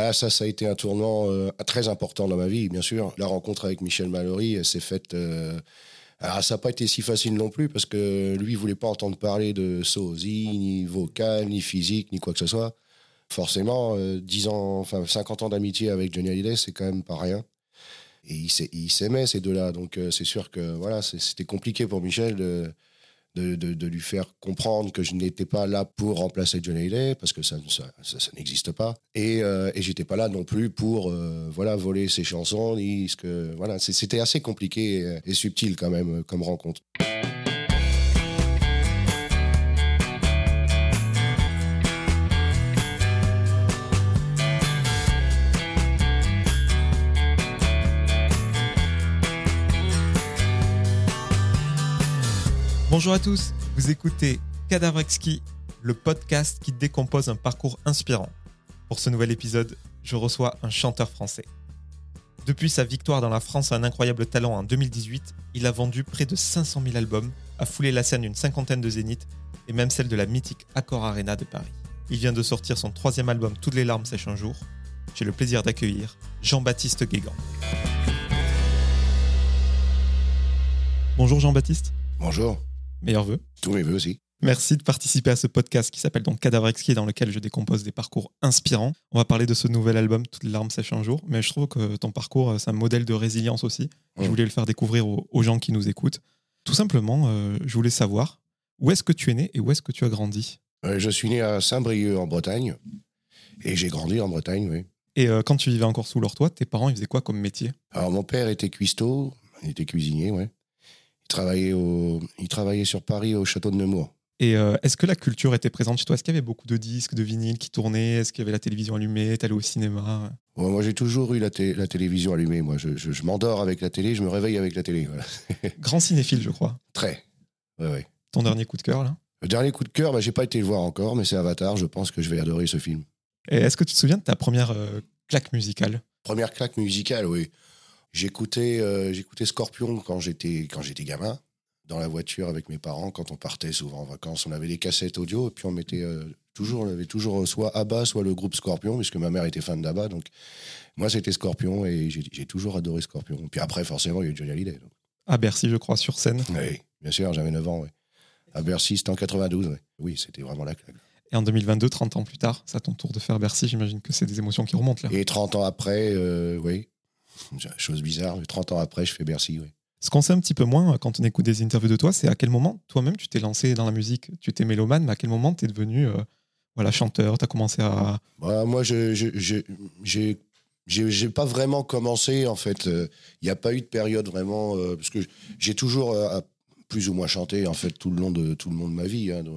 Ah, ça, ça a été un tournant euh, très important dans ma vie, bien sûr. La rencontre avec Michel Mallory, elle s'est faite. euh, ah, ça n'a pas été si facile non plus parce que lui, il voulait pas entendre parler de sosie, ni vocal, ni physique, ni quoi que ce soit. Forcément, euh, 10 ans, enfin 50 ans d'amitié avec Johnny Hallyday, c'est quand même pas rien. Et il s'ai- il s'aimait ces deux-là, donc euh, c'est sûr que voilà, c'était compliqué pour Michel de, de, lui faire comprendre que je n'étais pas là pour remplacer Johnny Hallyday parce que ça, ça, n'existe pas. Et, euh, et j'étais pas là non plus pour euh, voilà voler ses chansons. Ni ce que voilà, c'était assez compliqué et, et subtil quand même euh, comme rencontre. Bonjour à tous, vous écoutez Cadavre Exquis, le podcast qui décompose un parcours inspirant. Pour ce nouvel épisode, je reçois un chanteur français. Depuis sa victoire dans la France à un incroyable talent en 2018, il a vendu près de 500 000 albums, a foulé la scène d'une cinquantaine de zéniths et même celle de la mythique Accor Arena de Paris. Il vient de sortir son troisième album Toutes les larmes sèchent un jour. J'ai le plaisir d'accueillir Jean-Baptiste Guégan. Bonjour Jean-Baptiste, Bonjour, meilleurs vœux. tous mes voeux aussi. Merci de participer à ce podcast qui s'appelle donc Cadavre Exquis, dans lequel je décompose des parcours inspirants. On va parler de ce nouvel album, Toutes les larmes sèchent un jour, mais je trouve que ton parcours, euh, c'est un modèle de résilience aussi. Je Mm. voulais le faire découvrir aux, aux gens qui nous écoutent. Tout simplement, euh, je voulais savoir où est-ce que tu es né et où est-ce que tu as grandi? Euh, je suis né à Saint-Brieuc en Bretagne et j'ai grandi en Bretagne, oui. Et euh, quand tu vivais encore sous leur toit, tes parents, ils faisaient quoi comme métier? Alors mon père était cuistot, il était cuisinier, ouais. Il travaillait au, il travaillait sur Paris au château de Nemours. Et euh, est-ce que la culture était présente chez toi? Est-ce qu'il y avait beaucoup de disques, de vinyles qui tournaient? Est-ce qu'il y avait la télévision allumée? T'allais au cinéma? Ouais, moi, j'ai toujours eu la, té- la télévision allumée. Moi, je, je- je m'endors avec la télé, je me réveille avec la télé. Voilà. Grand cinéphile, je crois. Très. Ouais, ouais. Ton dernier coup de cœur, là? Le dernier coup de cœur, bah, j'ai pas été le voir encore, mais c'est Avatar. Je pense que je vais adorer ce film. Et est-ce que tu te souviens de ta première euh, claque musicale? Première claque musicale, oui. J'écoutais, euh, j'écoutais Scorpion quand j'étais, quand j'étais gamin, dans la voiture avec mes parents, quand on partait souvent en vacances. On avait des cassettes audio, et puis on mettait euh, toujours, on avait toujours soit ABBA, soit le groupe Scorpion, puisque ma mère était fan d'ABBA. Donc, moi, c'était Scorpion, et j'ai, toujours adoré Scorpion. Puis après, forcément, il y a eu Johnny Hallyday. donc. À Bercy, je crois, sur scène. Oui, bien sûr, j'avais 9 ans, ouais. À Bercy, c'était en 92, ouais. Oui, c'était vraiment la claque. Et en 2022, 30 ans plus tard, c'est à ton tour de faire Bercy. J'imagine que c'est des émotions qui remontent là. Et 30 ans après, euh, oui, chose bizarre, mais 30 ans après, je fais Bercy, oui. Ce qu'on sait un petit peu moins euh, quand on écoute des interviews de toi, c'est à quel moment toi-même tu t'es lancé dans la musique? Tu étais mélomane, mais à quel moment tu es devenu euh, voilà, chanteur? Tu as commencé à. Bah, moi, je, je, je- j'ai, pas vraiment commencé, en fait. Il n'y a pas eu de période vraiment, euh, parce que j'ai toujours euh, plus ou moins chanté, en fait, tout le long de, tout le long de ma vie, hein, de-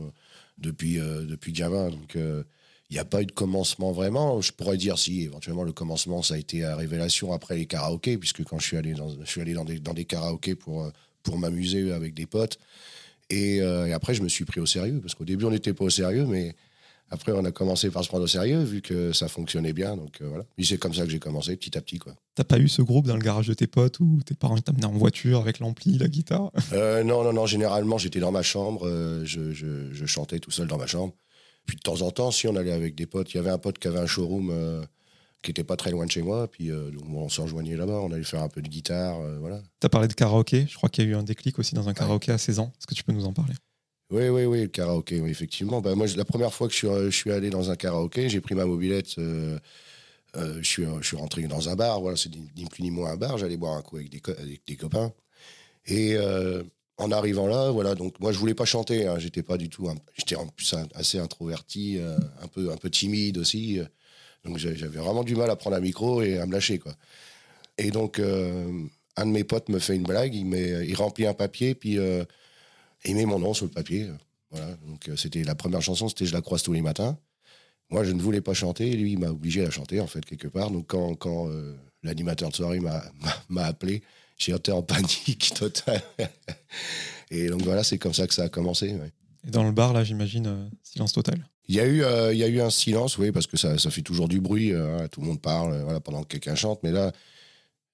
depuis, euh, depuis. Donc, euh, il n'y a pas eu de commencement vraiment. Je pourrais dire si, éventuellement, le commencement, ça a été à révélation après les karaokés, puisque quand je suis allé dans, je suis allé dans des, dans des karaokés pour, euh, pour m'amuser avec des potes. Et, euh, et après, je me suis pris au sérieux, parce qu'au début, on n'était pas au sérieux, mais après, on a commencé par se prendre au sérieux, vu que ça fonctionnait bien. Donc euh, voilà. Et c'est comme ça que j'ai commencé, petit à petit. Quoi. T'as pas eu ce groupe dans le garage de tes potes où tes parents t'amenaient en voiture avec l'ampli, la guitare? Euh, non, non, non. Généralement, j'étais dans ma chambre, je, je- je chantais tout seul dans ma chambre. Puis de temps en temps, si on allait avec des potes, il y avait un pote qui avait un showroom euh, qui était pas très loin de chez moi. Puis euh, donc, on s'en rejoignait là-bas, on allait faire un peu de guitare. euh, voilà. T'as parlé de karaoké. Je crois qu'il y a eu un déclic aussi dans un karaoké à 16 ans. Est-ce que tu peux nous en parler? Oui, oui, oui, le karaoké, oui, effectivement. Bah, moi, la première fois que je suis, je suis allé dans un karaoké, j'ai pris ma mobilette, je, suis, je suis rentré dans un bar, voilà, c'est ni, plus ni moins un bar, j'allais boire un coup avec des, co- avec des copains. Et en arrivant là, voilà, donc moi, je voulais pas chanter, hein, j'étais pas du tout, j'étais en plus assez introverti, euh, un, peu, un peu timide aussi. euh, donc j'a- j'avais vraiment du mal à prendre un micro et à me lâcher, quoi. Et donc, euh, un de mes potes me fait une blague, il, met, il remplit un papier, puis il met mon nom sur le papier. Voilà, donc c'était la première chanson, c'était Je la croise tous les matins. Moi, je ne voulais pas chanter, et lui, il m'a obligé à la chanter, en fait, quelque part. Donc, quand, quand l'animateur de soirée m'a appelé, j'ai été en panique totale. et donc, voilà, c'est comme ça que ça a commencé. ouais. Et dans le bar, là, j'imagine, euh, silence total. Il y, a eu, euh, il y a eu un silence, oui, parce que ça, ça fait toujours du bruit. hein, tout le monde parle euh, voilà, pendant que quelqu'un chante. Mais là,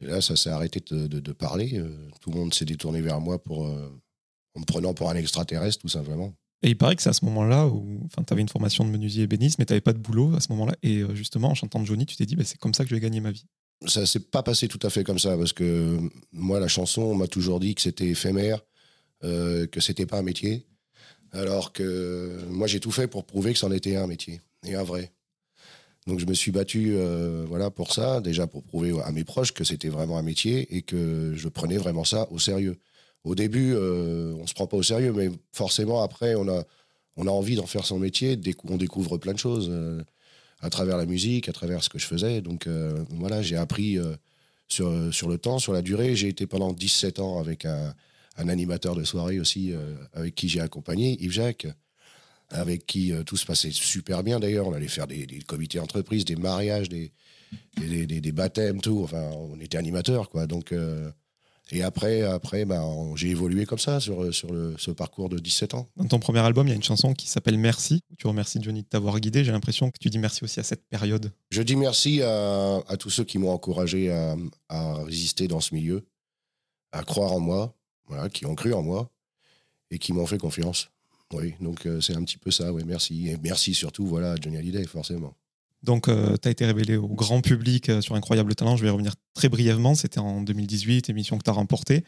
là ça s'est arrêté de, de- de parler. tout le monde s'est détourné vers moi pour, en me prenant pour un extraterrestre, tout simplement. Et il paraît que c'est à ce moment-là où enfin, tu avais une formation de menuisier ébéniste, mais tu n'avais pas de boulot à ce moment-là. Et justement, en chantant Johnny, tu t'es dit, bah, c'est comme ça que je vais gagner ma vie. Ça s'est pas passé tout à fait comme ça, parce que moi, la chanson, on m'a toujours dit que c'était éphémère, euh, que c'était pas un métier. Alors que moi, j'ai tout fait pour prouver que c'en était un métier, et un vrai. Donc je me suis battu euh, voilà, pour ça, déjà pour prouver à mes proches que c'était vraiment un métier et que je prenais vraiment ça au sérieux. Au début, euh, on se prend pas au sérieux, mais forcément, après, on a, on a envie d'en faire son métier, on découvre plein de choses euh, à travers la musique, à travers ce que je faisais. Donc voilà, j'ai appris sur, sur le temps, sur la durée. J'ai été pendant 17 ans avec un, animateur de soirée aussi, avec qui j'ai accompagné, Yves Jacques avec qui euh, tout se passait super bien d'ailleurs. On allait faire des, comités d'entreprise, des mariages, des, des, baptêmes, tout. Enfin, on était animateurs, quoi. Donc, euh, et après, après bah, j'ai évolué comme ça sur, sur le, ce parcours de 17 ans. Dans ton premier album, il y a une chanson qui s'appelle Merci. tu remercies Johnny de t'avoir guidé. J'ai l'impression que tu dis merci aussi à cette période. Je dis merci à, à tous ceux qui m'ont encouragé à, à, résister dans ce milieu, à croire en moi, voilà, qui ont cru en moi et qui m'ont fait confiance. Oui, donc euh, c'est un petit peu ça, oui, merci. Et merci surtout, voilà, Johnny Hallyday, forcément. Donc, euh, tu as été révélé au grand public euh, sur Incroyable Talent. Je vais revenir très brièvement. C'était en 2018, émission que tu as remportée.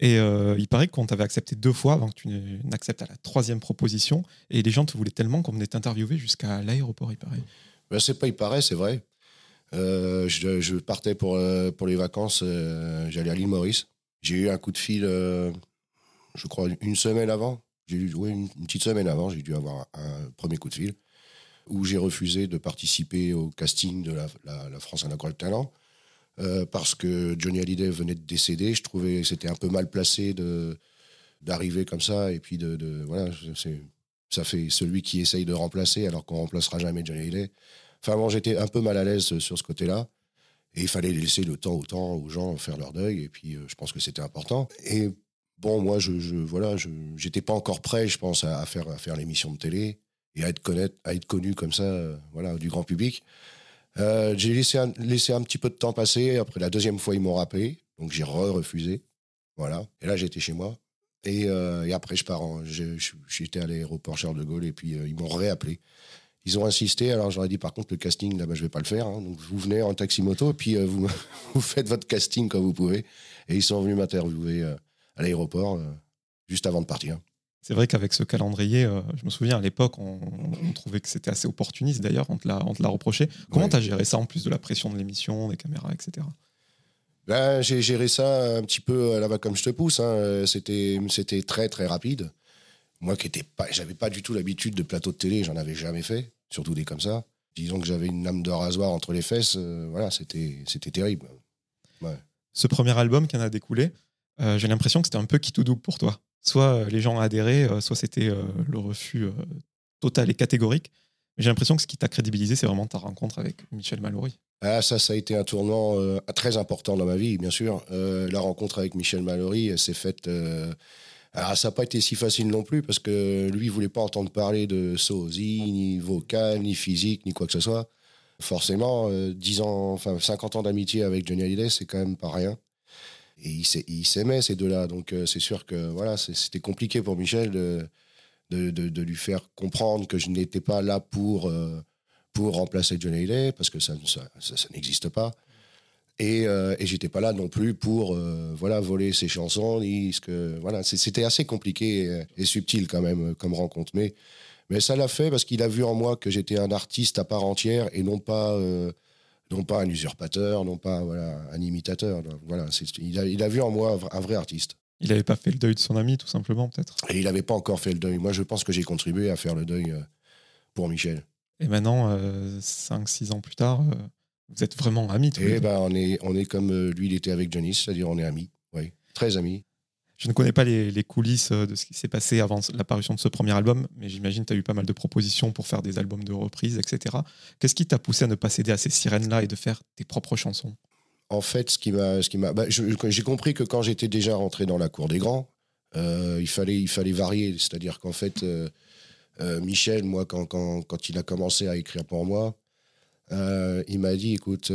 Et il paraît qu'on t'avait accepté deux fois avant que tu n'acceptes à la troisième proposition. Et les gens te voulaient tellement qu'on venait t'interviewer jusqu'à l'aéroport, il paraît. Ben, c'est pas il paraît, c'est vrai. Je, je, partais pour, pour les vacances, j'allais à l'île Maurice. J'ai eu un coup de fil, je crois, une semaine avant j'ai une, petite semaine avant, j'ai dû avoir un, premier coup de fil où j'ai refusé de participer au casting de la, la, France en de talent euh, parce que Johnny Hallyday venait de décéder. Je trouvais que c'était un peu mal placé d'arriver comme ça et puis de, voilà, ça fait celui qui essaye de remplacer alors qu'on remplacera jamais Johnny Hallyday. Enfin bon, j'étais un peu mal à l'aise sur ce côté-là. Et il fallait laisser le temps au temps aux gens faire leur deuil. Et puis, euh, je pense que c'était important. Et bon, moi, je, je voilà, je j'étais pas encore prêt, je pense, à, faire à faire l'émission de télé et à être connu comme ça, euh, voilà, du grand public. Euh, j'ai laissé un, laissé un petit peu de temps passer. Après la deuxième fois, ils m'ont rappelé, donc j'ai refusé. Voilà. Et là, j'étais chez moi. Et, euh, après, je pars. J'étais à l'aéroport Charles de Gaulle et puis ils m'ont réappelé. Ils ont insisté. Alors j'aurais dit par contre le casting là, bas je vais pas le faire. Hein. donc vous venez en taxi moto et puis vous, faites votre casting comme vous pouvez. Et ils sont venus m'interviewer à l'aéroport juste avant de partir. C'est vrai qu'avec ce calendrier, euh, je me souviens à l'époque, on, trouvait que c'était assez opportuniste d'ailleurs, on te l'a reproché. Comment tu as géré ça en plus de la pression de l'émission, des caméras, etc. Ben, j'ai géré ça un petit peu à la va comme je te pousse. Hein. C'était très très rapide. Moi qui n'avais pas, j'avais pas du tout l'habitude de plateau de télé, j'en avais jamais fait, surtout des comme ça. Disons que j'avais une lame de rasoir entre les fesses, euh, voilà, c'était terrible. Ce premier album qui en a découlé, euh, j'ai l'impression que c'était un peu qui tout double pour toi. Soit euh, les gens adhéraient, euh, soit c'était le refus total et catégorique. J'ai l'impression que ce qui t'a crédibilisé, c'est vraiment ta rencontre avec Michel Mallory. Ah, ça, ça a été un tournant très important dans ma vie, bien sûr. la rencontre avec Michel Mallory, s'est faite. Alors, ça n'a pas été si facile non plus, parce que lui, il voulait pas entendre parler de sosie, ni vocal, ni physique, ni quoi que ce soit. Forcément, 10 ans, enfin 50 ans d'amitié avec Johnny Hallyday, c'est quand même pas rien et ils s'aimaient ces deux-là. Donc euh, c'est sûr que voilà, c'était compliqué pour Michel de, de, lui faire comprendre que je n'étais pas là pour, euh, pour remplacer Johnny Hallyday, parce que ça, ça, n'existe pas. Et, euh, et j'étais pas là non plus pour euh, voilà voler ses chansons. Que, voilà, c'était assez compliqué et, subtil quand même comme rencontre. Mais, mais ça l'a fait parce qu'il a vu en moi que j'étais un artiste à part entière et non pas non pas un usurpateur, non pas voilà, un imitateur. Voilà, il a, il, a, vu en moi un vrai artiste. Il n'avait pas fait le deuil de son ami, tout simplement, peut-être? Et il n'avait pas encore fait le deuil. Moi, je pense que j'ai contribué à faire le deuil euh, pour Michel. Et maintenant, 5-6 euh, ans plus tard, euh, vous êtes vraiment amis tous Et ben, on, est, on est comme lui, il était avec Johnny, c'est-à-dire on est amis, oui, très amis. Je ne connais pas les, coulisses euh, de ce qui s'est passé avant l'apparition de ce premier album, mais j'imagine que tu as eu pas mal de propositions pour faire des albums de reprise, etc. Qu'est-ce qui t'a poussé à ne pas céder à ces sirènes-là et de faire tes propres chansons? En fait, ce qui m'a, ce qui m'a, bah, j'ai compris que quand j'étais déjà rentré dans la cour des grands, euh, il fallait, il fallait varier. C'est-à-dire qu'en fait, euh, Michel, moi, quand, quand, quand, il a commencé à écrire pour moi, il m'a dit, écoute,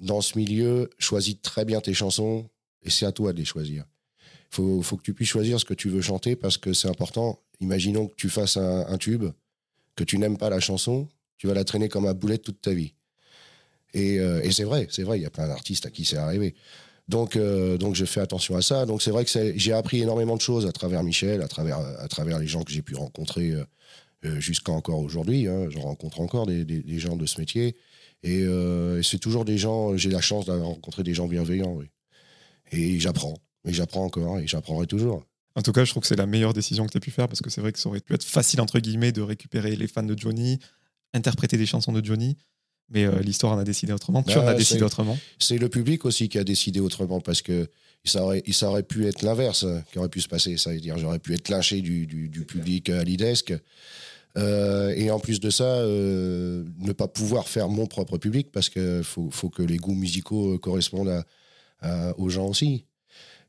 dans ce milieu, choisis très bien tes chansons et c'est à toi de les choisir faut, faut que tu puisses choisir ce que tu veux chanter parce que c'est important. imaginons que tu fasses un, tube, que tu n'aimes pas la chanson, tu vas la traîner comme un boulet toute ta vie. Et, et c'est vrai, c'est vrai, il y a plein d'artistes à qui c'est arrivé. Donc, euh, donc je fais attention à ça. Donc c'est vrai que j'ai appris énormément de choses à travers Michel, à travers, à travers les gens que j'ai pu rencontrer euh, euh, jusqu'à encore aujourd'hui. Hein. Je rencontre encore des, gens de ce métier. Et, c'est toujours des gens, j'ai la chance d'avoir rencontré des gens bienveillants. Et j'apprends. Et j'apprends encore. Et j'apprendrai toujours. En tout cas, je trouve que c'est la meilleure décision que tu as pu faire parce que c'est vrai que ça aurait pu être facile, entre guillemets, de récupérer les fans de Johnny, interpréter des chansons de Johnny. Mais euh, l'histoire en a décidé autrement. Tu en as décidé autrement. C'est le public aussi qui a décidé autrement parce que ça aurait, ça aurait pu être l'inverse qui aurait pu se passer. Ça veut dire j'aurais pu être lynché du, du, public à l'IDESC. Euh, et en plus de ça, euh, ne pas pouvoir faire mon propre public parce qu'il faut, faut, que les goûts musicaux correspondent aux gens aussi.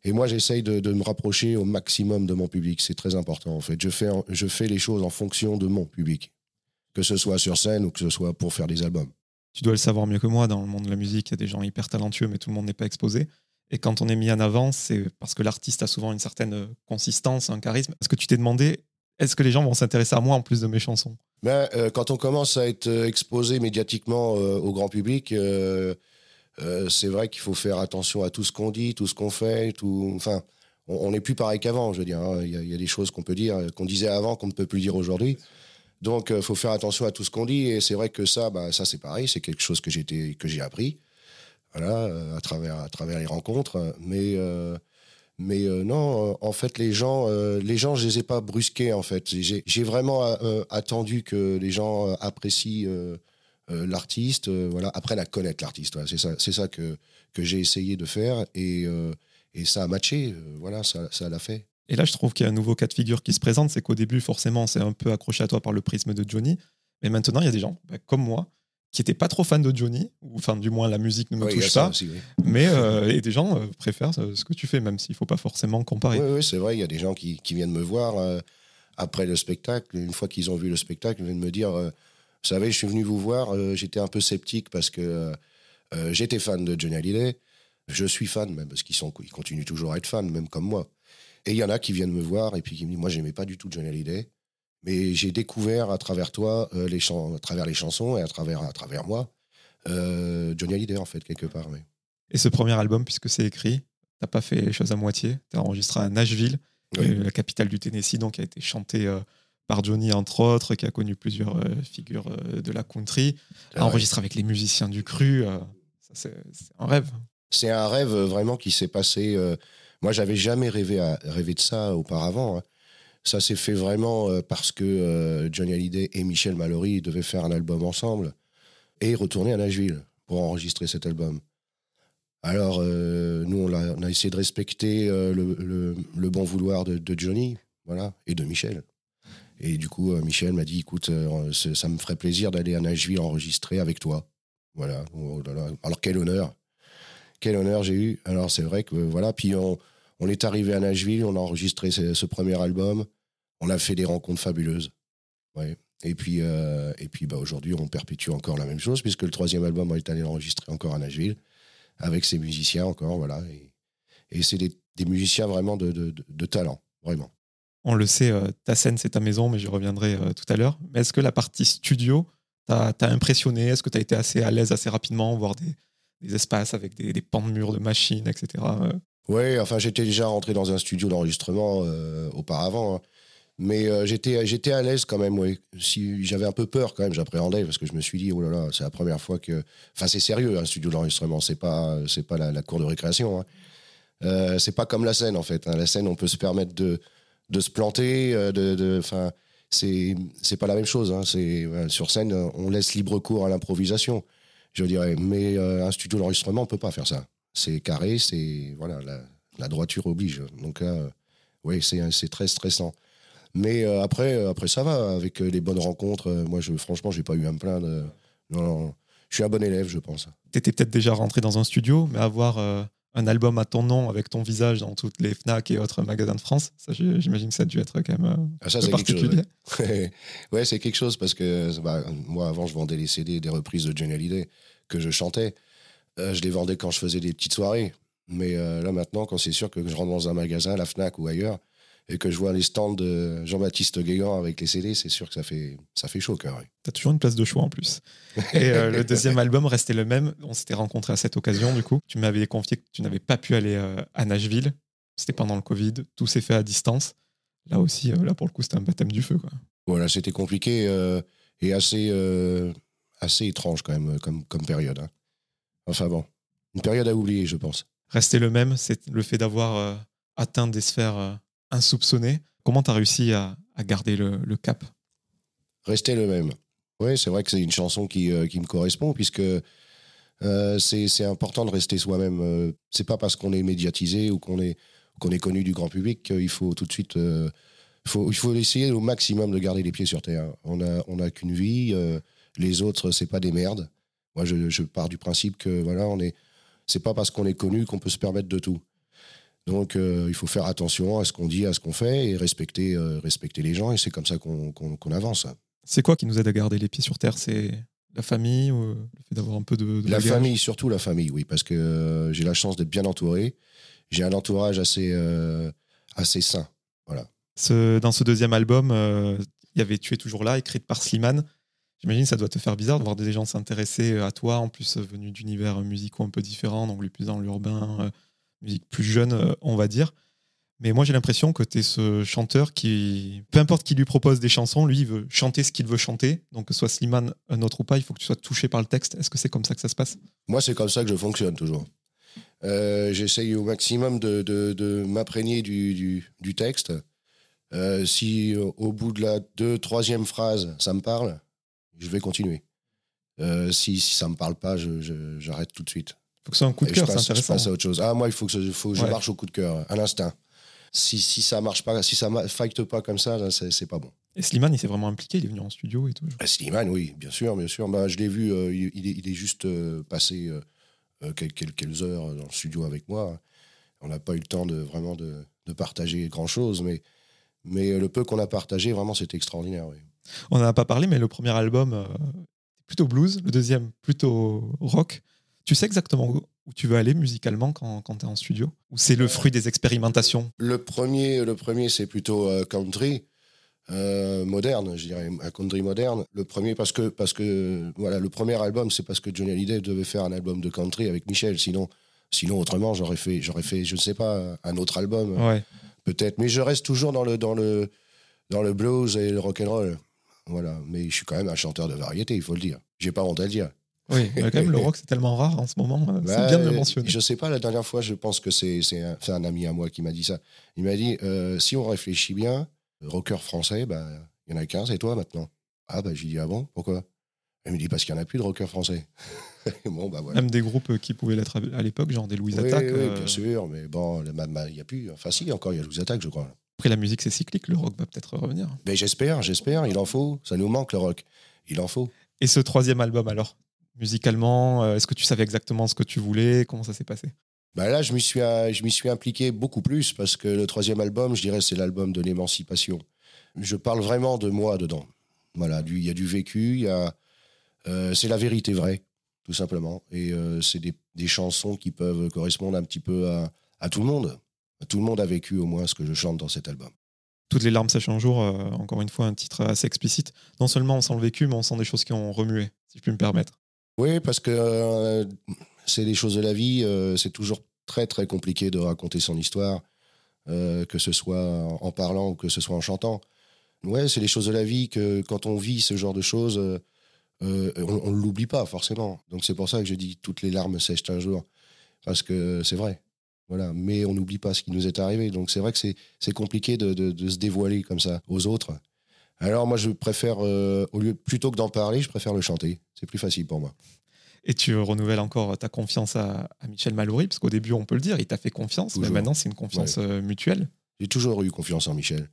Et moi, j'essaye de, de, me rapprocher au maximum de mon public. C'est très important, en fait. Je fais, je fais les choses en fonction de mon public, que ce soit sur scène ou que ce soit pour faire des albums tu dois le savoir mieux que moi, dans le monde de la musique, il y a des gens hyper talentueux, mais tout le monde n'est pas exposé. Et quand on est mis en avant, c'est parce que l'artiste a souvent une certaine consistance, un charisme. Est-ce que tu t'es demandé, est-ce que les gens vont s'intéresser à moi en plus de mes chansons? Ben, euh, Quand on commence à être exposé médiatiquement euh, au grand public, euh, c'est vrai qu'il faut faire attention à tout ce qu'on dit, tout ce qu'on fait. Tout... Enfin, on n'est plus pareil qu'avant, je veux dire. Hein. Il y, a des choses qu'on peut dire, qu'on disait avant, qu'on ne peut plus dire aujourd'hui. Donc, il euh, faut faire attention à tout ce qu'on dit. Et c'est vrai que ça, bah, ça c'est pareil, c'est quelque chose que j'ai appris, euh, à travers les rencontres. Mais euh, non, en fait, les gens, les gens, je les ai pas brusqués. En fait, j'ai vraiment attendu que les gens apprécient l'artiste, voilà, apprennent à connaître l'artiste. c'est ça, c'est ça que que j'ai essayé de faire et et ça a matché. voilà, ça ça l'a fait. Et là, je trouve qu'il y a un nouveau cas de figure qui se présente. C'est qu'au début, forcément, c'est un peu accroché à toi par le prisme de Johnny. Mais maintenant, il y a des gens, bah, comme moi, qui n'étaient pas trop fans de Johnny, ou enfin, du moins, la musique ne me touche pas. Mais euh, et des gens euh, préfèrent ce que tu fais, même s'il ne faut pas forcément comparer. Oui, c'est vrai. Il y a des gens qui, viennent me voir euh, après le spectacle. Une fois qu'ils ont vu le spectacle, ils viennent me dire Vous savez, je suis venu vous voir. j'étais un peu sceptique parce que j'étais fan de Johnny Hallyday. Je suis fan, même, parce qu'ils ils continuent toujours à être fans, même comme moi. Et il y en a qui viennent me voir et puis qui me disent Moi, j'aimais pas du tout Johnny Hallyday, mais j'ai découvert à travers toi, euh, les à travers les chansons et à travers, à travers moi, euh, Johnny Hallyday, en fait, quelque part. Et ce premier album, puisque c'est écrit, t'as pas fait les choses à moitié. Tu as enregistré à Nashville, euh, la capitale du Tennessee, donc qui a été chanté par Johnny, entre autres, qui a connu plusieurs figures de la country. Enregistré avec les musiciens du cru. c'est un rêve. C'est un rêve vraiment qui s'est passé moi, j'avais jamais rêvé, à, rêvé de ça auparavant. Hein. Ça s'est fait vraiment euh, parce que euh, Johnny Hallyday et Michel Mallory devaient faire un album ensemble et retourner à Nashville pour enregistrer cet album. Alors, euh, nous, on a, on a, essayé de respecter le, le, bon vouloir de, Johnny voilà, et de Michel. Et du coup, Michel m'a dit, écoute, ça me ferait plaisir d'aller à Nashville enregistrer avec toi. Voilà. Oh Alors, quel honneur quel honneur j'ai eu. Alors c'est vrai que voilà, puis on, on, est arrivé à Nashville, on a enregistré ce, premier album, on a fait des rencontres fabuleuses. Ouais. Et puis, euh, et puis bah, aujourd'hui, on perpétue encore la même chose, puisque le troisième album, on est allé l'enregistrer encore à Nashville, avec ses musiciens encore, voilà. Et, c'est des, musiciens vraiment de, talent, vraiment. On le sait, euh, ta scène, c'est ta maison, mais j'y reviendrai euh, tout à l'heure. Mais est-ce que la partie studio t'a impressionné? Est-ce que tu as été assez à l'aise assez rapidement, voir des, espaces avec des, pans de murs de machines, etc. Oui, enfin, j'étais déjà rentré dans un studio d'enregistrement euh, auparavant. Hein. Mais j'étais, à l'aise quand même. Si, j'avais un peu peur quand même, j'appréhendais parce que je me suis dit, oh là là, c'est la première fois que. Enfin, c'est sérieux, un studio d'enregistrement, c'est pas, pas la, cour de récréation. Hein. Euh, c'est pas comme la scène, en fait. Hein. La scène, on peut se permettre de, de se planter, de. Enfin, c'est, c'est pas la même chose. Hein. C'est, sur scène, on laisse libre cours à l'improvisation je dirais. Mais euh, un studio d'enregistrement, on peut pas faire ça. C'est carré, c'est voilà, la, droiture oblige. Donc là, euh, oui, c'est très stressant. Mais euh, après, après ça va avec les bonnes rencontres. moi, je, franchement, j'ai pas eu à me plaindre. Non, non, je suis un bon élève, je pense. Tu étais peut-être déjà rentré dans un studio, mais avoir un album à ton nom avec ton visage dans toutes les Fnac et autres magasins de France, ça, j'imagine que ça a dû être quand même ah, ça, particulier. ouais, c'est quelque chose parce que bah, moi, avant, je vendais les CD des reprises de Johnny Hallyday que je chantais. Euh, je les vendais quand je faisais des petites soirées. Mais euh, là, maintenant, quand c'est sûr que je rentre dans un magasin, la Fnac ou ailleurs, et que je vois les stands de Jean-Baptiste Guégan avec les CD, c'est sûr que ça fait, ça fait chaud au cœur. oui. T'as toujours une place de choix en plus. Et euh, le deuxième album restait le même. On s'était rencontrés à cette occasion, du coup. Tu m'avais confié que tu n'avais pas pu aller euh, à Nashville. C'était pendant le Covid. Tout s'est fait à distance. Là aussi, euh, là pour le coup, c'était un baptême du feu. Quoi. Voilà, c'était compliqué et assez, assez étrange quand même comme, comme période. hein. Enfin bon, une période à oublier, je pense. Restait le même, c'est le fait d'avoir atteint des sphères insoupçonnées. Comment tu as réussi à, garder le, cap? Rester le même. Oui, c'est vrai que c'est une chanson qui, euh, qui me correspond, puisque euh, c'est important de rester soi-même. Euh, c'est pas parce qu'on est médiatisé ou qu'on est, est connu du grand public qu'il faut tout de suite. euh, faut, il faut essayer au maximum de garder les pieds sur terre. On a, on qu'une vie. les autres, c'est pas des merdes. Moi, je, je pars du principe que voilà, on est. C'est pas parce qu'on est connu qu'on peut se permettre de tout. Donc, euh, il faut faire attention à ce qu'on dit, à ce qu'on fait et respecter, euh, respecter les gens. Et c'est comme ça qu'on avance. C'est quoi qui nous aide à garder les pieds sur terre? C'est la famille ou le fait d'avoir un peu de, de La famille, surtout la famille, oui, parce que euh, j'ai la chance d'être bien entouré. J'ai un entourage assez, euh, assez sain. Voilà. Ce- dans ce deuxième album, euh, il y avait Tu es toujours là, écrite par Slimane. J'imagine que ça doit te faire bizarre de voir des gens s'intéresser à toi, en plus venus d'univers musicaux un peu différents, donc plus dans l'urbain, plus jeune, euh, on va dire. Mais moi, j'ai l'impression que tu es ce chanteur qui, peu importe qui lui propose des chansons, lui, il veut chanter ce qu'il veut chanter. Donc, que ce soit Slimane, un autre ou pas, il faut que tu sois touché par le texte. Est-ce que c'est comme ça que ça se passe? Moi, c'est comme ça que je fonctionne toujours. Euh, J'essaye au maximum de, de- m'imprégner du, texte. Euh, si au bout de la deux, troisième phrase, ça me parle, je vais continuer. Si, ça me parle pas, j'arrête tout de suite. Il faut que ce soit un coup de cœur, c'est passe, je intéressant. passe à autre chose. Ah, moi, il faut que, je- faut que je marche au coup de cœur, à l'instinct. Si, si ça marche pas, si ça ne fight pas comme ça, c'est c'est pas bon. Et Slimane, il s'est vraiment impliqué, il est venu en studio et tout. Ah, Slimane, oui, bien sûr, bien sûr. Bah, je l'ai vu, euh, il, il est, il est juste euh, passé euh, quel- quel- quelques heures dans le studio avec moi. On n'a pas eu le temps de vraiment de, de partager grand-chose, mais, mais le peu qu'on a partagé, vraiment, c'était extraordinaire. Oui. On n'en a pas parlé, mais le premier album, plutôt blues, le deuxième, plutôt rock. Tu sais exactement où tu veux aller musicalement quand, quand tu es en studio? Ou c'est le fruit des expérimentations? Le premier, le premier c'est plutôt euh, country. euh, moderne, je dirais, un country moderne. Le premier, parce que, parce que voilà, le premier album, c'est parce que Johnny Hallyday devait faire un album de country avec Michel. Sinon, sinon autrement, j'aurais fait, j'aurais fait, je ne sais pas, un autre album. Ouais. peut-être. Mais je reste toujours dans le, dans le, dans le blues et le rock and roll. Voilà. Mais je suis quand même un chanteur de variété, il faut le dire. J'ai pas honte à le dire. Oui, quand même, le rock, c'est tellement rare en ce moment. euh, c'est Bah, bien de le mentionner. Je sais pas, la dernière fois, je pense que c'est c'est un, c'est un ami à moi qui m'a dit ça. Il m'a dit euh, si on réfléchit bien, rocker français, bah, il y en a qu'un, c'est toi maintenant? Ah, bah, j'ai dit ah bon, pourquoi? Il me dit parce qu'il n'y en a plus de rocker français. bon, bah voilà. Même des groupes qui pouvaient l'être à l'époque, genre des Louis Oui, Attack. oui, euh, bien sûr, mais bon, il n'y a plus. Enfin, si, encore, il y a Louis Attack, je crois. Après, la musique, c'est cyclique. Le rock va peut-être revenir. Mais j'espère, j'espère, il en faut. Ça nous manque le rock. Il en faut. Et ce troisième album, alors? Musicalement, euh, est-ce que tu savais exactement ce que tu voulais? Comment ça s'est passé? Bah là, je m'y suis, euh, je m'y suis impliqué beaucoup plus parce que le troisième album, je dirais, c'est l'album de l'émancipation. Je parle vraiment de moi dedans. Voilà, il y a du vécu, il euh, c'est la vérité vraie, tout simplement. Et euh, c'est des, des chansons qui peuvent correspondre un petit peu à, à tout le monde. Tout le monde a vécu au moins ce que je chante dans cet album. Toutes les larmes sèchent un jour, euh, encore une fois, un titre assez explicite. Non seulement on sent le vécu, mais on sent des choses qui ont remué, si je puis me permettre. Oui, parce que euh, c'est des choses de la vie. euh, c'est toujours très très compliqué de raconter son histoire, euh, que ce soit en parlant ou que ce soit en chantant. Ouais, c'est des choses de la vie que quand on vit ce genre de choses, on ne l'oublie pas forcément. Donc c'est pour ça que je dis toutes les larmes sèchent un jour, parce que c'est vrai. Voilà, mais on n'oublie pas ce qui nous est arrivé. Donc c'est vrai que c'est compliqué de- de se dévoiler comme ça aux autres. Alors moi je préfère, euh, au lieu plutôt que d'en parler, je préfère le chanter. C'est plus facile pour moi. Et tu renouvelles encore ta confiance à, à Michel Mallory, parce qu'au début, on peut le dire, il t'a fait confiance, mais maintenant, c'est une confiance euh, mutuelle. J'ai toujours eu confiance en Michel.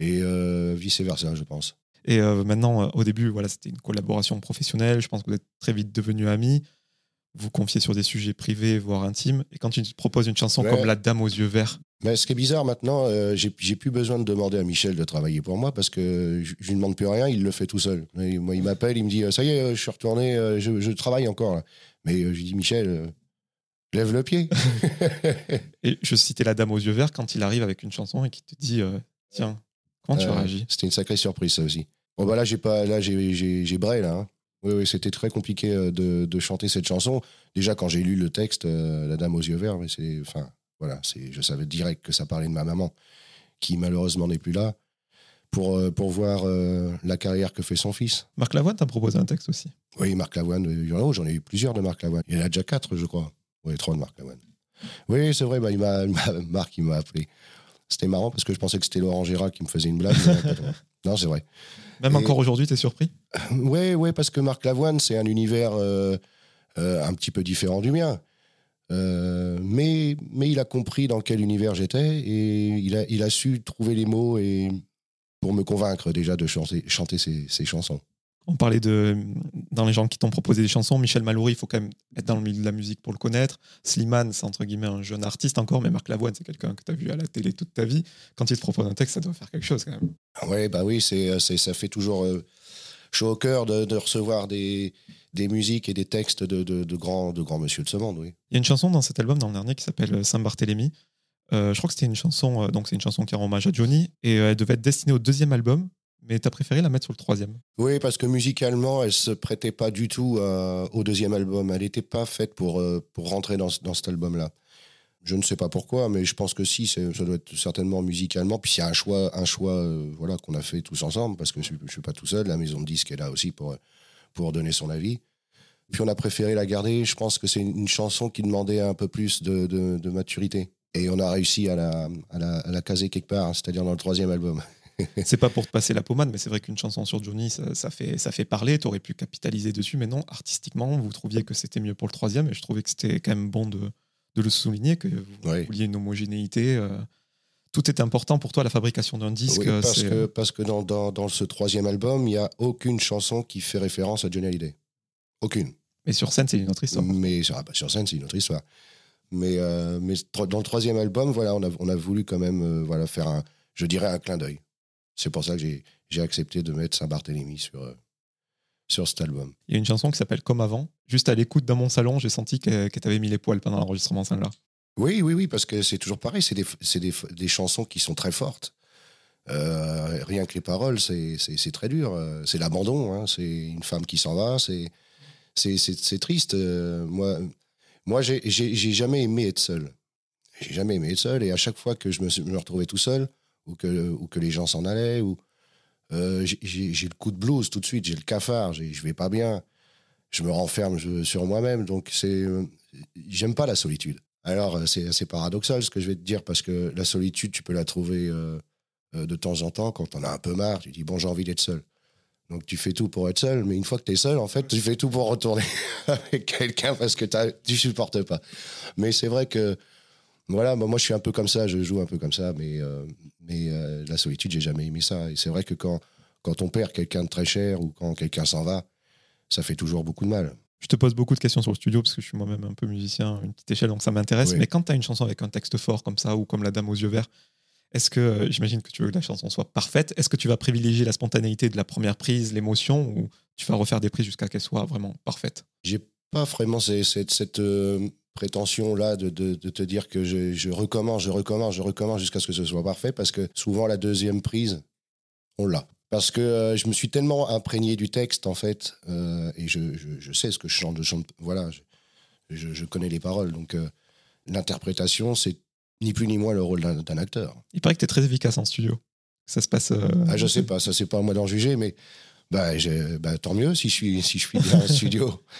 Et euh, vice-versa, je pense. Et euh, maintenant, au début, voilà, c'était une collaboration professionnelle. Je pense que vous êtes très vite devenus amis. Vous confiez sur des sujets privés, voire intimes. Et quand tu te proposes une chanson Ouais. comme La Dame aux yeux verts, Mais ce qui est bizarre maintenant, euh, j'ai plus besoin de demander à Michel de travailler pour moi parce que je, je lui demande plus rien, il le fait tout seul. Et moi, il m'appelle, il me dit Ça y est, euh, je suis retourné, euh, je, je travaille encore. là. Mais euh, je lui dis Michel, euh, lève le pied. et je citais La Dame aux yeux verts quand il arrive avec une chanson et qui te dit euh, Tiens, comment tu Euh, réagis? C'était une sacrée surprise, ça aussi. Bon, bah là, j'ai pas, là, j'ai, j'ai, braillé, là. hein. Oui, oui, c'était très compliqué euh, de, de chanter cette chanson. Déjà, quand j'ai lu le texte, euh, La Dame aux yeux verts, mais c'est, enfin, voilà, c'est, je savais direct que ça parlait de ma maman, qui malheureusement n'est plus là, pour, euh, pour voir euh, la carrière que fait son fils. Marc Lavoine t'a proposé un texte aussi. Oui, Marc Lavoine, oh, j'en ai eu plusieurs de Marc Lavoine. Il y en a déjà quatre, je crois. Oui, trois de Marc Lavoine. Oui, c'est vrai, bah, il m'a, Marc, il m'a appelé. C'était marrant parce que je pensais que c'était Laurent Gérard qui me faisait une blague. non, c'est vrai. Même Et- encore aujourd'hui, t'es surpris? Oui, ouais, parce que Marc Lavoine, c'est un univers euh, euh, un petit peu différent du mien. Euh, mais, mais il a compris dans quel univers j'étais et il a, il a su trouver les mots et pour me convaincre déjà de chanter, chanter ses, ses chansons. On parlait de dans les gens qui t'ont proposé des chansons. Michel Maloury, il faut quand même être dans le milieu de la musique pour le connaître. Slimane, c'est entre guillemets un jeune artiste encore, mais Marc Lavoine, c'est quelqu'un que tu as vu à la télé toute ta vie. Quand il te propose un texte, ça doit faire quelque chose quand même. Ouais, bah oui, c'est, c'est, ça fait toujours euh, chaud au cœur de, de recevoir des, des musiques et des textes de, de, de grands, de grands monsieur de ce monde, oui. Il y a une chanson dans cet album, dans le dernier, qui s'appelle Saint-Barthélemy. Euh, je crois que c'était une chanson, euh, donc c'est une chanson qui rend hommage à Johnny, et euh, elle devait être destinée au deuxième album, mais tu as préféré la mettre sur le troisième? Oui, parce que musicalement, elle se prêtait pas du tout euh, au deuxième album. Elle n'était pas faite pour, euh, pour rentrer dans, dans cet album-là. Je ne sais pas pourquoi, mais je pense que si, ça doit être certainement musicalement. Puis c'est un choix, un choix euh, voilà, qu'on a fait tous ensemble, parce que je ne suis pas tout seul. La maison de disques est là aussi pour, pour donner son avis. Puis on a préféré la garder. Je pense que c'est une, chanson qui demandait un peu plus de, de- maturité. Et on a réussi à la, à la, à la caser quelque part, c'est-à-dire dans le troisième album. C'est pas pour te passer la pommade, mais c'est vrai qu'une chanson sur Johnny, ça, ça fait, ça fait parler. Tu aurais pu capitaliser dessus, mais non, artistiquement, vous trouviez que c'était mieux pour le troisième, et je trouvais que c'était quand même bon de, de le souligner, que vous Ouais. vouliez une homogénéité. euh, tout est important pour toi, la fabrication d'un disque. Oui, parce, que, parce que dans, dans, dans ce troisième album, il n'y a aucune chanson qui fait référence à Johnny Hallyday. Aucune. Mais sur scène, c'est une autre histoire. Mais sur, ah bah, sur scène, c'est une autre histoire. Mais, euh, mais dans le troisième album, voilà, on, a, on a voulu quand même euh, voilà, faire un, je dirais, un clin d'œil. C'est pour ça que j'ai accepté de mettre Saint-Barthélemy sur, euh, sur cet album. Il y a une chanson qui s'appelle Comme avant. Juste à l'écoute dans mon salon, j'ai senti que, que tu avais mis les poils pendant l'enregistrement celle-là. Oui, oui, oui, parce que c'est toujours pareil. C'est des, des, des chansons qui sont très fortes. Euh, rien que les paroles, c'est très dur. Euh, C'est l'abandon. hein. C'est une femme qui s'en va. C'est triste. Euh, moi, moi j'ai jamais aimé être seul. J'ai jamais aimé être seul. Et à chaque fois que je me, me retrouvais tout seul, ou que, ou que les gens s'en allaient, ou euh, j'ai- le coup de blues tout de suite. J'ai le cafard. Je vais pas bien. Je me renferme sur moi-même. Donc c'est euh, j'aime pas la solitude. Alors, euh, c'est assez paradoxal ce que je vais te dire, parce que la solitude, tu peux la trouver de temps en temps quand on a un peu marre. Tu dis, bon, j'ai envie d'être seul. Donc, tu fais tout pour être seul, mais une fois que tu es seul, en fait, tu fais tout pour retourner avec quelqu'un parce que tu supportes pas. Mais c'est vrai que, voilà, moi, moi, je suis un peu comme ça, je joue un peu comme ça, mais, euh, mais euh, la solitude, j'ai jamais aimé ça. Et c'est vrai que quand, quand on perd quelqu'un de très cher ou quand quelqu'un s'en va, ça fait toujours beaucoup de mal. Je te pose beaucoup de questions sur le studio parce que je suis moi-même un peu musicien à une petite échelle, donc ça m'intéresse. Oui. Mais quand tu as une chanson avec un texte fort comme ça ou comme La Dame aux yeux verts, est-ce que, euh, j'imagine que tu veux que la chanson soit parfaite, est-ce que tu vas privilégier la spontanéité de la première prise, l'émotion, ou tu vas refaire des prises jusqu'à qu'elle soit vraiment parfaite? J'ai pas vraiment cette, euh, prétention-là de, de- de te dire que je, je recommence, je recommence, je recommence jusqu'à ce que ce soit parfait, parce que souvent la deuxième prise, on l'a. Parce que euh, je me suis tellement imprégné du texte, en fait, euh, et je, je- je sais ce que je chante, je chante voilà, je, connais les paroles, donc euh, l'interprétation, c'est ni plus ni moins le rôle d'un acteur. Il paraît que tu es très efficace en studio. Ça se passe. Ah, je sais pas, ça c'est pas à moi d'en juger, mais bah, bah, tant mieux si je suis, si je suis bien en studio.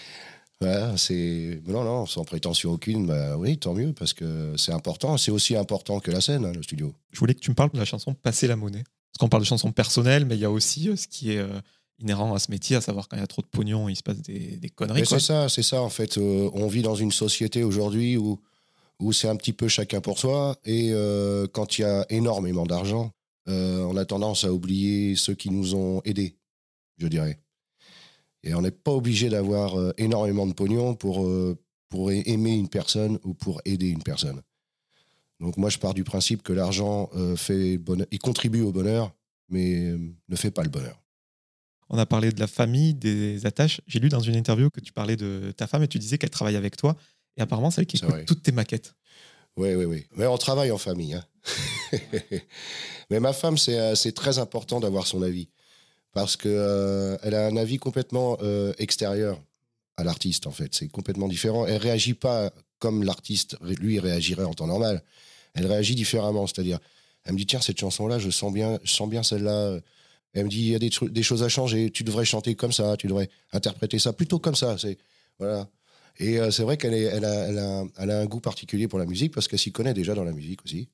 Voilà, c'est non, non, sans prétention aucune. Bah oui, tant mieux parce que c'est important. C'est aussi important que la scène, hein, le studio. Je voulais que tu me parles de la chanson Passer la monnaie. Parce qu'on parle de chansons personnelles, mais il y a aussi euh, ce qui est euh, inhérent à ce métier, à savoir quand il y a trop de pognon, il se passe des, des conneries. C'est ça, c'est ça en fait. Euh, on vit dans une société aujourd'hui où où c'est un petit peu chacun pour soi et euh, quand il y a énormément d'argent, on a tendance à oublier ceux qui nous ont aidés, je dirais. Et on n'est pas obligé d'avoir euh, énormément de pognon pour, euh, pour aimer une personne ou pour aider une personne. Donc moi, je pars du principe que l'argent euh, fait le bonheur, il contribue au bonheur, mais ne fait pas le bonheur. On a parlé de la famille, des attaches. J'ai lu dans une interview que tu parlais de ta femme et tu disais qu'elle travaille avec toi. Et apparemment, c'est elle qui écoute vrai. toutes tes maquettes. Oui, oui, oui. Mais on travaille en famille. Hein. Mais ma femme, c'est c'est très important d'avoir son avis. Parce qu'elle elle a un avis complètement extérieur à l'artiste, en fait. C'est complètement différent. Elle réagit pas comme l'artiste, lui, réagirait en temps normal. Elle réagit différemment. C'est-à-dire, elle me dit, tiens, cette chanson-là, je sens bien, je sens bien celle-là. Elle me dit, il y a des, des choses à changer. Tu devrais chanter comme ça. Tu devrais interpréter ça plutôt comme ça. C'est, voilà. Et euh, c'est vrai qu'elle elle a, elle a, elle a, un goût particulier pour la musique parce qu'elle s'y connaît déjà dans la musique aussi.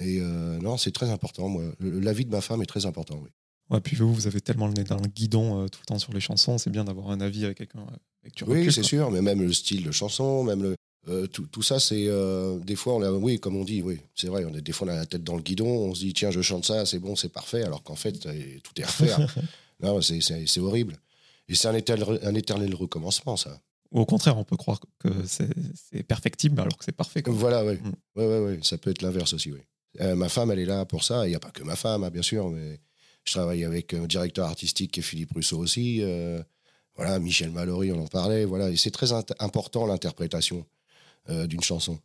Et euh, non, c'est très important. Moi, l'avis de ma femme est très important. Oui. Ouais, puis vous, vous avez tellement le nez dans le guidon euh, tout le temps sur les chansons, c'est bien d'avoir un avis avec quelqu'un avec du Oui, c'est sûr, mais même le style de chanson, même le, euh, tout, tout, ça, c'est euh, des fois, on a, oui, comme on dit, oui, c'est vrai. On a, des fois, on a la tête dans le guidon, on se dit, tiens, je chante ça, c'est bon, c'est parfait, alors qu'en fait, tout est à refaire. non, c'est horrible. Et c'est un éternel, un éternel recommencement, ça. Ou au contraire, on peut croire que c'est perfectible alors que c'est parfait. Voilà, oui. Mm. Ouais, ouais, Ça peut être l'inverse aussi, oui. ma femme, elle est là pour ça. Il n'y a pas que ma femme, hein, bien sûr, mais je travaille avec un directeur artistique qui est Philippe Rousseau aussi. Euh, voilà, Michel Mallory, on en parlait. Voilà, et c'est très important l'interprétation euh, d'une chanson.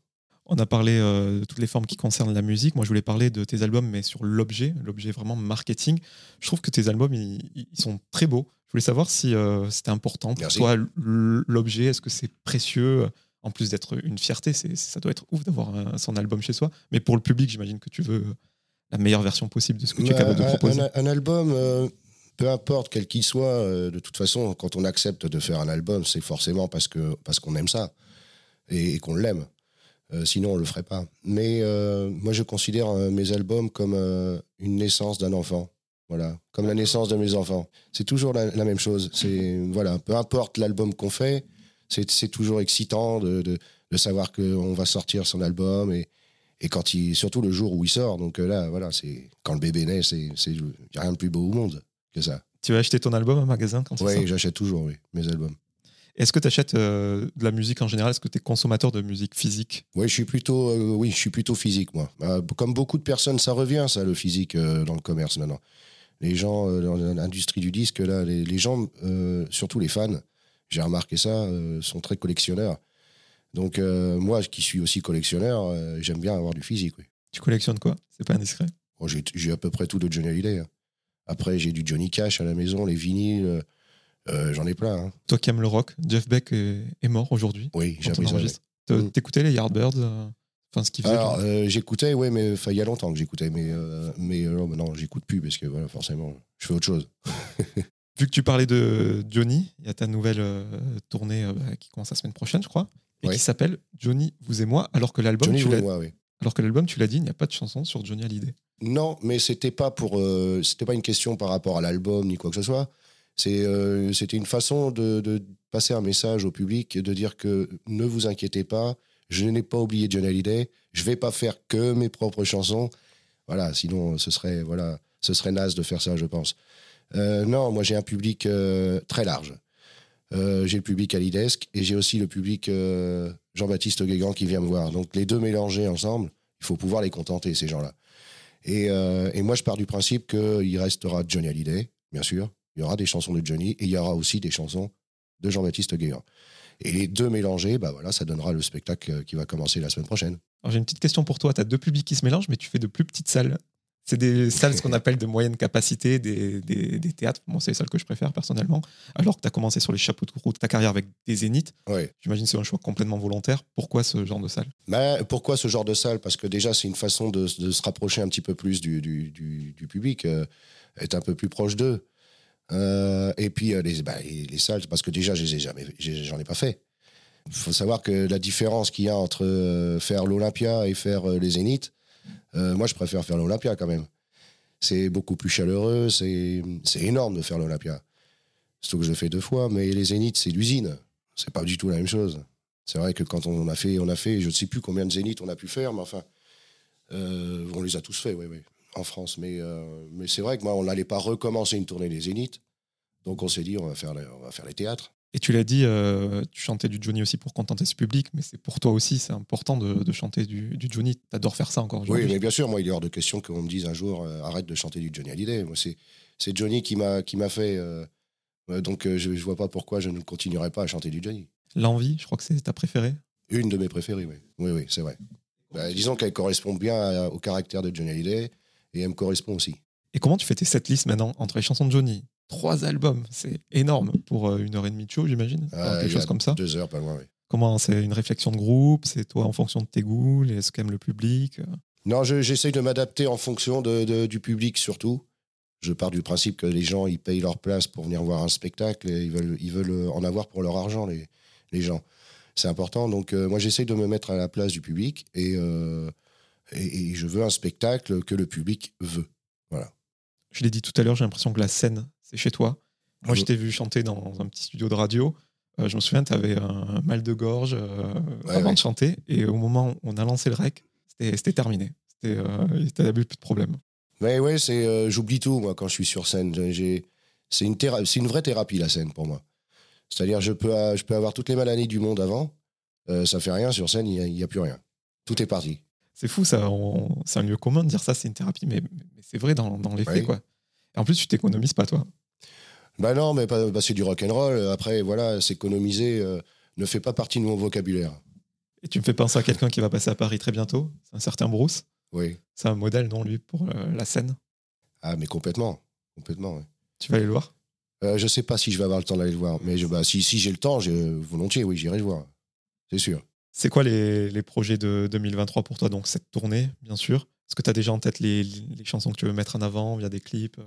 On a parlé euh, de toutes les formes qui concernent la musique. Moi, je voulais parler de tes albums, mais sur l'objet, l'objet vraiment marketing. Je trouve que tes albums, ils, sont très beaux. Je voulais savoir si c'était important pour toi l'objet. Est-ce que c'est précieux En plus d'être une fierté, ça doit être ouf d'avoir son album chez soi. Mais pour le public, j'imagine que tu veux la meilleure version possible de ce que tu es capable de proposer. Un, album, euh, peu importe quel qu'il soit, euh, de toute façon, quand on accepte de faire un album, c'est forcément parce que parce qu'on aime ça et, qu'on l'aime. Euh, sinon, on le ferait pas. Mais moi, je considère mes albums comme une naissance d'un enfant. Voilà, comme la naissance de mes enfants. C'est toujours la, même chose. C'est voilà, peu importe l'album qu'on fait, c'est toujours excitant de, de, de savoir qu'on va sortir son album et, et quand il, surtout le jour où il sort, donc euh, là, voilà, c'est quand le bébé naît, c'est, il n'y a rien de plus beau au monde que ça. Tu vas acheter ton album en magasin quand Oui, j'achète toujours, oui, mes albums. Est-ce que tu achètes euh, de la musique en général? Est-ce que tu es consommateur de musique physique? Oui, je suis plutôt, euh, oui, je suis plutôt physique, moi. comme beaucoup de personnes, ça revient, ça, le physique dans le commerce maintenant. Les gens, dans l'industrie du disque, là, les, les gens, surtout les fans, j'ai remarqué ça, sont très collectionneurs. Donc, euh, moi, qui suis aussi collectionneur, euh, j'aime bien avoir du physique. Oui. Tu collectionnes quoi? C'est pas indiscret oh, J'ai à peu près tout de Johnny Hallyday. Hein. Après, j'ai du Johnny Cash à la maison, les vinyles, euh, j'en ai plein. Hein. Toi qui aimes le rock, Jeff Beck est, mort aujourd'hui. Oui, j'ai ça. Mm. T'écoutais les Yardbirds Enfin, ce Alors, j'écoutais, oui, mais il y a longtemps que j'écoutais, mais, mais non, j'écoute plus parce que voilà, forcément, je fais autre chose. Vu que tu parlais de Johnny, il y a ta nouvelle tournée qui commence la semaine prochaine, je crois et qui s'appelle Johnny, vous et moi, alors que l'album, tu l'as, oui. alors que l'album, tu l'as dit, il n'y a pas de chanson sur Johnny Hallyday. Non, mais c'était pas pour, euh, c'était pas une question par rapport à l'album ni quoi que ce soit. C'est, euh, c'était une façon de, de, passer un message au public et de dire que ne vous inquiétez pas, je n'ai pas oublié Johnny Hallyday, je vais pas faire que mes propres chansons. Voilà, sinon ce serait voilà, ce serait naze de faire ça, je pense. Euh, non, moi j'ai un public très large. Euh, j'ai le public à l'IDESC et j'ai aussi le public euh, Jean-Baptiste Guégan qui vient me voir. Donc les deux mélangés ensemble, il faut pouvoir les contenter, ces gens-là. Et, euh, et, moi, je pars du principe qu'il restera Johnny Hallyday, bien sûr. Il y aura des chansons de Johnny et il y aura aussi des chansons de Jean-Baptiste Guégan. Et les deux mélangés, bah voilà, ça donnera le spectacle qui va commencer la semaine prochaine. j'ai une petite question pour toi. Tu as deux publics qui se mélangent, mais tu fais de plus petites salles. C'est des salles, ce qu'on appelle de moyenne capacité, des, des, théâtres. Moi, c'est les salles que je préfère personnellement. Alors que tu as commencé sur les chapeaux de route ta carrière avec des zéniths. J'imagine que c'est un choix complètement volontaire. Pourquoi ce genre de salle? Bah, Pourquoi ce genre de salle? Parce que déjà, c'est une façon de, se rapprocher un petit peu plus du, du, public, euh, être un peu plus proche d'eux. Euh, et puis, euh, les, bah, les, salles, parce que déjà, j'en ai, ai pas fait. Il faut savoir que la différence qu'il y a entre faire l'Olympia et faire les Zéniths, euh, moi, je préfère faire l'Olympia quand même. C'est beaucoup plus chaleureux, c'est énorme de faire l'Olympia. Surtout que je fais deux fois, mais les Zéniths, c'est l'usine. C'est pas du tout la même chose. C'est vrai que quand on a fait, on a fait, je ne sais plus combien de Zéniths on a pu faire, mais enfin, euh, on les a tous fait, oui, oui, en France. Mais, euh, mais c'est vrai que moi, on n'allait pas recommencer une tournée des Zéniths. Donc on s'est dit, on va faire on va faire les théâtres. Et tu l'as dit, euh, tu chantais du Johnny aussi pour contenter ce public, mais c'est pour toi aussi, c'est important de, chanter du, Johnny. Tu adores faire ça encore aujourd'hui. Oui, mais bien sûr, moi, il est hors de question qu'on me dise un jour euh, arrête de chanter du Johnny Hallyday. Moi, c'est, c'est Johnny qui m'a, qui m'a fait. Euh, donc, je ne vois pas pourquoi je ne continuerai pas à chanter du Johnny. L'envie, je crois que c'est ta préférée Une de mes préférées, oui. Oui, oui, c'est vrai. Bah, disons qu'elle correspond bien à- au caractère de Johnny Hallyday et elle me correspond aussi. Et comment tu fais tes setlists maintenant entre les chansons de Johnny Trois albums, c'est énorme pour euh, une heure et demie de show, j'imagine. Euh, quelque chose comme ça. Deux heures, pas loin, oui. Comment c'est une réflexion de groupe? C'est toi en fonction de tes goûts, les- ce qu'aime le public. euh? Non, je- j'essaye de m'adapter en fonction de, de- du public surtout. Je pars du principe que les gens, ils payent leur place pour venir voir un spectacle et ils veulent, ils veulent en avoir pour leur argent, les, les gens. C'est important. Donc, euh, moi, j'essaye de me mettre à la place du public et, euh, et, et je veux un spectacle que le public veut. Je l'ai dit tout à l'heure, j'ai l'impression que la scène, c'est chez toi. Moi, je t'ai vu chanter dans un petit studio de radio. Euh, je me souviens, tu avais un mal de gorge euh, Ouais, avant ouais. de chanter. Et au moment où on a lancé le rec, c'était terminé. C'était, euh, t'avais plus de problème. Mais ouais, c'est, euh, j'oublie tout, moi, quand je suis sur scène. J'ai, c'est, une c'est une vraie thérapie, la scène, pour moi. C'est-à-dire, je peux, euh, je peux avoir toutes les maladies du monde avant. euh, ça fait rien, sur scène, il n'y a, il y a plus rien. Tout est parti. C'est fou, ça. C'est un lieu commun de dire ça, c'est une thérapie, mais, mais c'est vrai dans, dans les faits, quoi. Et en plus, tu t'économises pas, toi. Bah non, mais bah c'est du rock'n'roll. Après, voilà, s'économiser euh, ne fait pas partie de mon vocabulaire. Et tu me fais penser à quelqu'un qui va passer à Paris très bientôt. Un certain Bruce. Oui. C'est un modèle, non, lui, pour euh, la scène? Ah, mais complètement. Complètement, oui. Tu vas aller le voir? Euh, je sais pas si je vais avoir le temps d'aller le voir. Mais je, bah, si, si j'ai le temps, j'ai- volontiers, oui, j'irai le voir. C'est sûr. C'est quoi les, les projets de 2023 pour toi Donc, cette tournée, bien sûr? Est-ce que tu as déjà en tête les, les chansons que tu veux mettre en avant via des clips euh,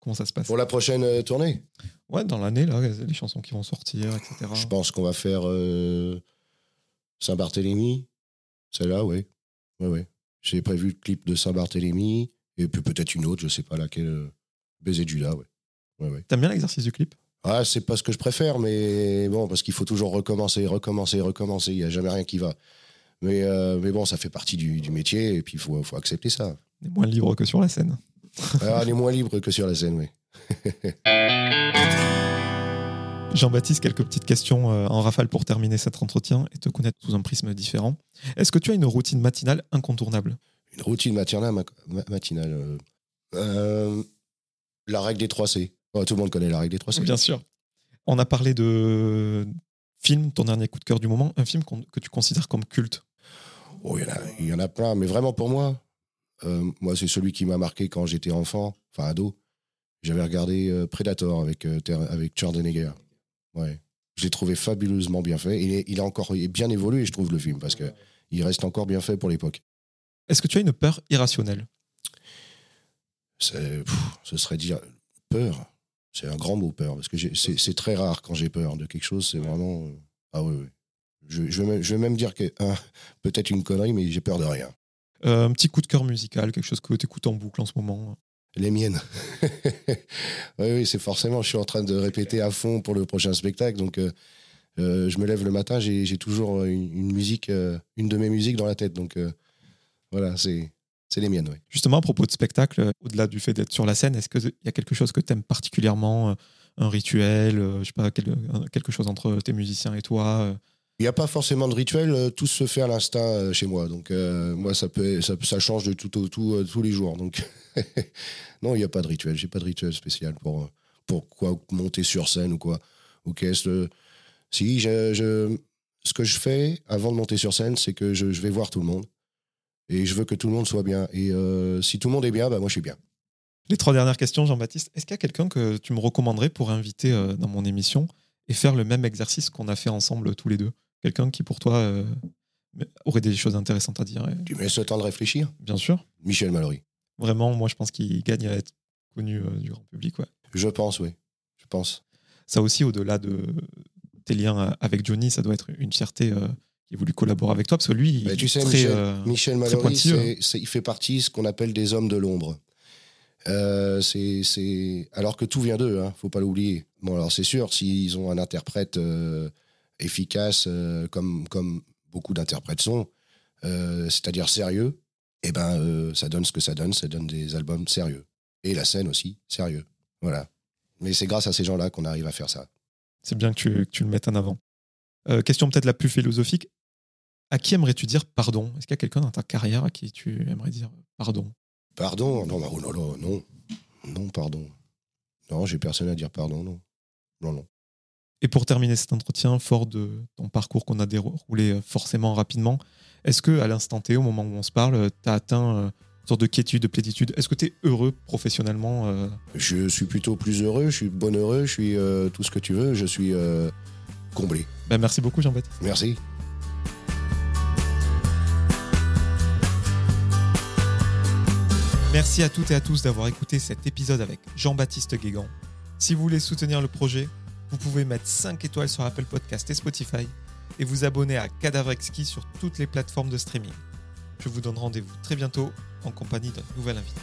Comment ça se passe Pour la prochaine euh, tournée, Ouais, dans l'année, là, les chansons qui vont sortir, etc. je pense qu'on va faire euh, Saint-Barthélemy. Celle-là, oui. Ouais, ouais. J'ai prévu le clip de Saint-Barthélemy. Et puis peut-être une autre, je sais pas laquelle. euh, Baiser de Judas, ouais. Ouais, ouais. T'aimes bien l'exercice du clip? Ah, c'est pas ce que je préfère, mais bon, parce qu'il faut toujours recommencer, recommencer, recommencer. Il n'y a jamais rien qui va. Mais, euh, mais bon, ça fait partie du, du métier et puis il faut, faut accepter ça. On est moins libre que sur la scène. Ah, on est moins libre que sur la scène, oui. Jean-Baptiste, quelques petites questions euh, en rafale pour terminer cet entretien et te connaître sous un prisme différent. Est-ce que tu as une routine matinale incontournable? Une routine matinale, ma- ma- matinale euh, euh, la règle des 3 C. Oh, tout le monde connaît la règle des 3 C. Bien sûr. On a parlé de film, ton dernier coup de cœur du moment, un film que tu considères comme culte. Oh, il y en a- il y, en a plein, mais vraiment pour moi, moi, c'est celui qui m'a marqué quand j'étais enfant, enfin ado. J'avais regardé euh, Predator avec, euh, avec Schwarzenegger. Ouais. Je l'ai trouvé fabuleusement bien fait. Il est, il a encore bien évolué, je trouve, le film, parce que il reste encore bien fait pour l'époque. Est-ce que tu as une peur irrationnelle? Pff, Ce serait dire peur. C'est un grand mot, peur, parce que c'est très rare quand j'ai peur de quelque chose. C'est vraiment. euh, Ah oui, oui. Je, je, vais même, je vais même dire que hein, peut-être une connerie, mais j'ai peur de rien. Euh, Un petit coup de cœur musical, quelque chose que tu écoutes en boucle en ce moment Les miennes. oui, oui, c'est forcément. Je suis en train de répéter à fond pour le prochain spectacle. Donc, euh, euh, je me lève le matin, j'ai toujours une, une musique, euh, une de mes musiques dans la tête. Donc, voilà, c'est c'est les miennes. Oui. Justement, à propos de spectacle, au-delà du fait d'être sur la scène, est-ce qu'il y a quelque chose que tu aimes particulièrement Un rituel, je sais pas, quelque chose entre tes musiciens et toi Il n'y a pas forcément de rituel, euh, tout se fait à l'instinct euh, chez moi. Donc, euh, moi, ça, change de tout au tout euh, tous les jours. Donc, non, il n'y a pas de rituel. J'ai pas de rituel spécial pour, euh, pour monter sur scène ou quoi. Ou qu'est-ce que- Si, ce que je fais avant de monter sur scène, c'est que je, vais voir tout le monde. Et je veux que tout le monde soit bien. Et euh, si tout le monde est bien, bah, moi, je suis bien. Les trois dernières questions, Jean-Baptiste. Est-ce qu'il y a quelqu'un que tu me recommanderais pour inviter euh, dans mon émission et faire le même exercice qu'on a fait ensemble tous les deux? Quelqu'un qui, pour toi, euh, aurait des choses intéressantes à dire. et- Tu me laisses le temps de réfléchir Bien sûr. Michel Mallory. Vraiment, moi, je pense qu'il gagne à être connu euh, du grand public. Ouais. Je pense, oui. Je pense. Ça aussi, au-delà de tes liens avec Johnny, ça doit être une fierté euh, qu'il ait voulu collaborer avec toi, parce que lui, il tu est sais, très, Michel, euh, Mallory, c'est- c'est- il fait partie de ce qu'on appelle des hommes de l'ombre. Euh, c'est, c'est- Alors que tout vient d'eux, hein, faut pas l'oublier. Bon, alors c'est sûr, s'ils ont un interprète euh, efficace, euh, comme, comme beaucoup d'interprètes sont, euh, c'est-à-dire sérieux, eh ben, euh, ça donne ce que ça donne, ça donne des albums sérieux. Et la scène aussi, sérieux. Voilà. Mais c'est grâce à ces gens-là qu'on arrive à faire ça. c'est bien que tu, que tu le mettes en avant. Euh, question peut-être la plus philosophique. À qui aimerais-tu dire pardon? Est-ce qu'il y a quelqu'un dans ta carrière à qui tu aimerais dire pardon? Pardon? Non, oh là là, non. Non, pardon. Non, j'ai personne à dire pardon, non. Non, non. Et pour terminer cet entretien, fort de ton parcours qu'on a déroulé euh, forcément rapidement, Est-ce que à l'instant T, au moment où on se parle, tu as atteint euh, une sorte de quiétude, de plénitude Est-ce que tu es heureux professionnellement euh? Je suis plutôt plus heureux, je suis bonheureux, je suis euh, tout ce que tu veux, je suis euh, comblé. Ben, Merci beaucoup Jean-Baptiste. Merci. Merci à toutes et à tous d'avoir écouté cet épisode avec Jean-Baptiste Guégan. Si vous voulez soutenir le projet, vous pouvez mettre 5 étoiles sur Apple Podcast et Spotify et vous abonner à Cadavre Exquis sur toutes les plateformes de streaming. Je vous donne rendez-vous très bientôt en compagnie d'un nouvel invité.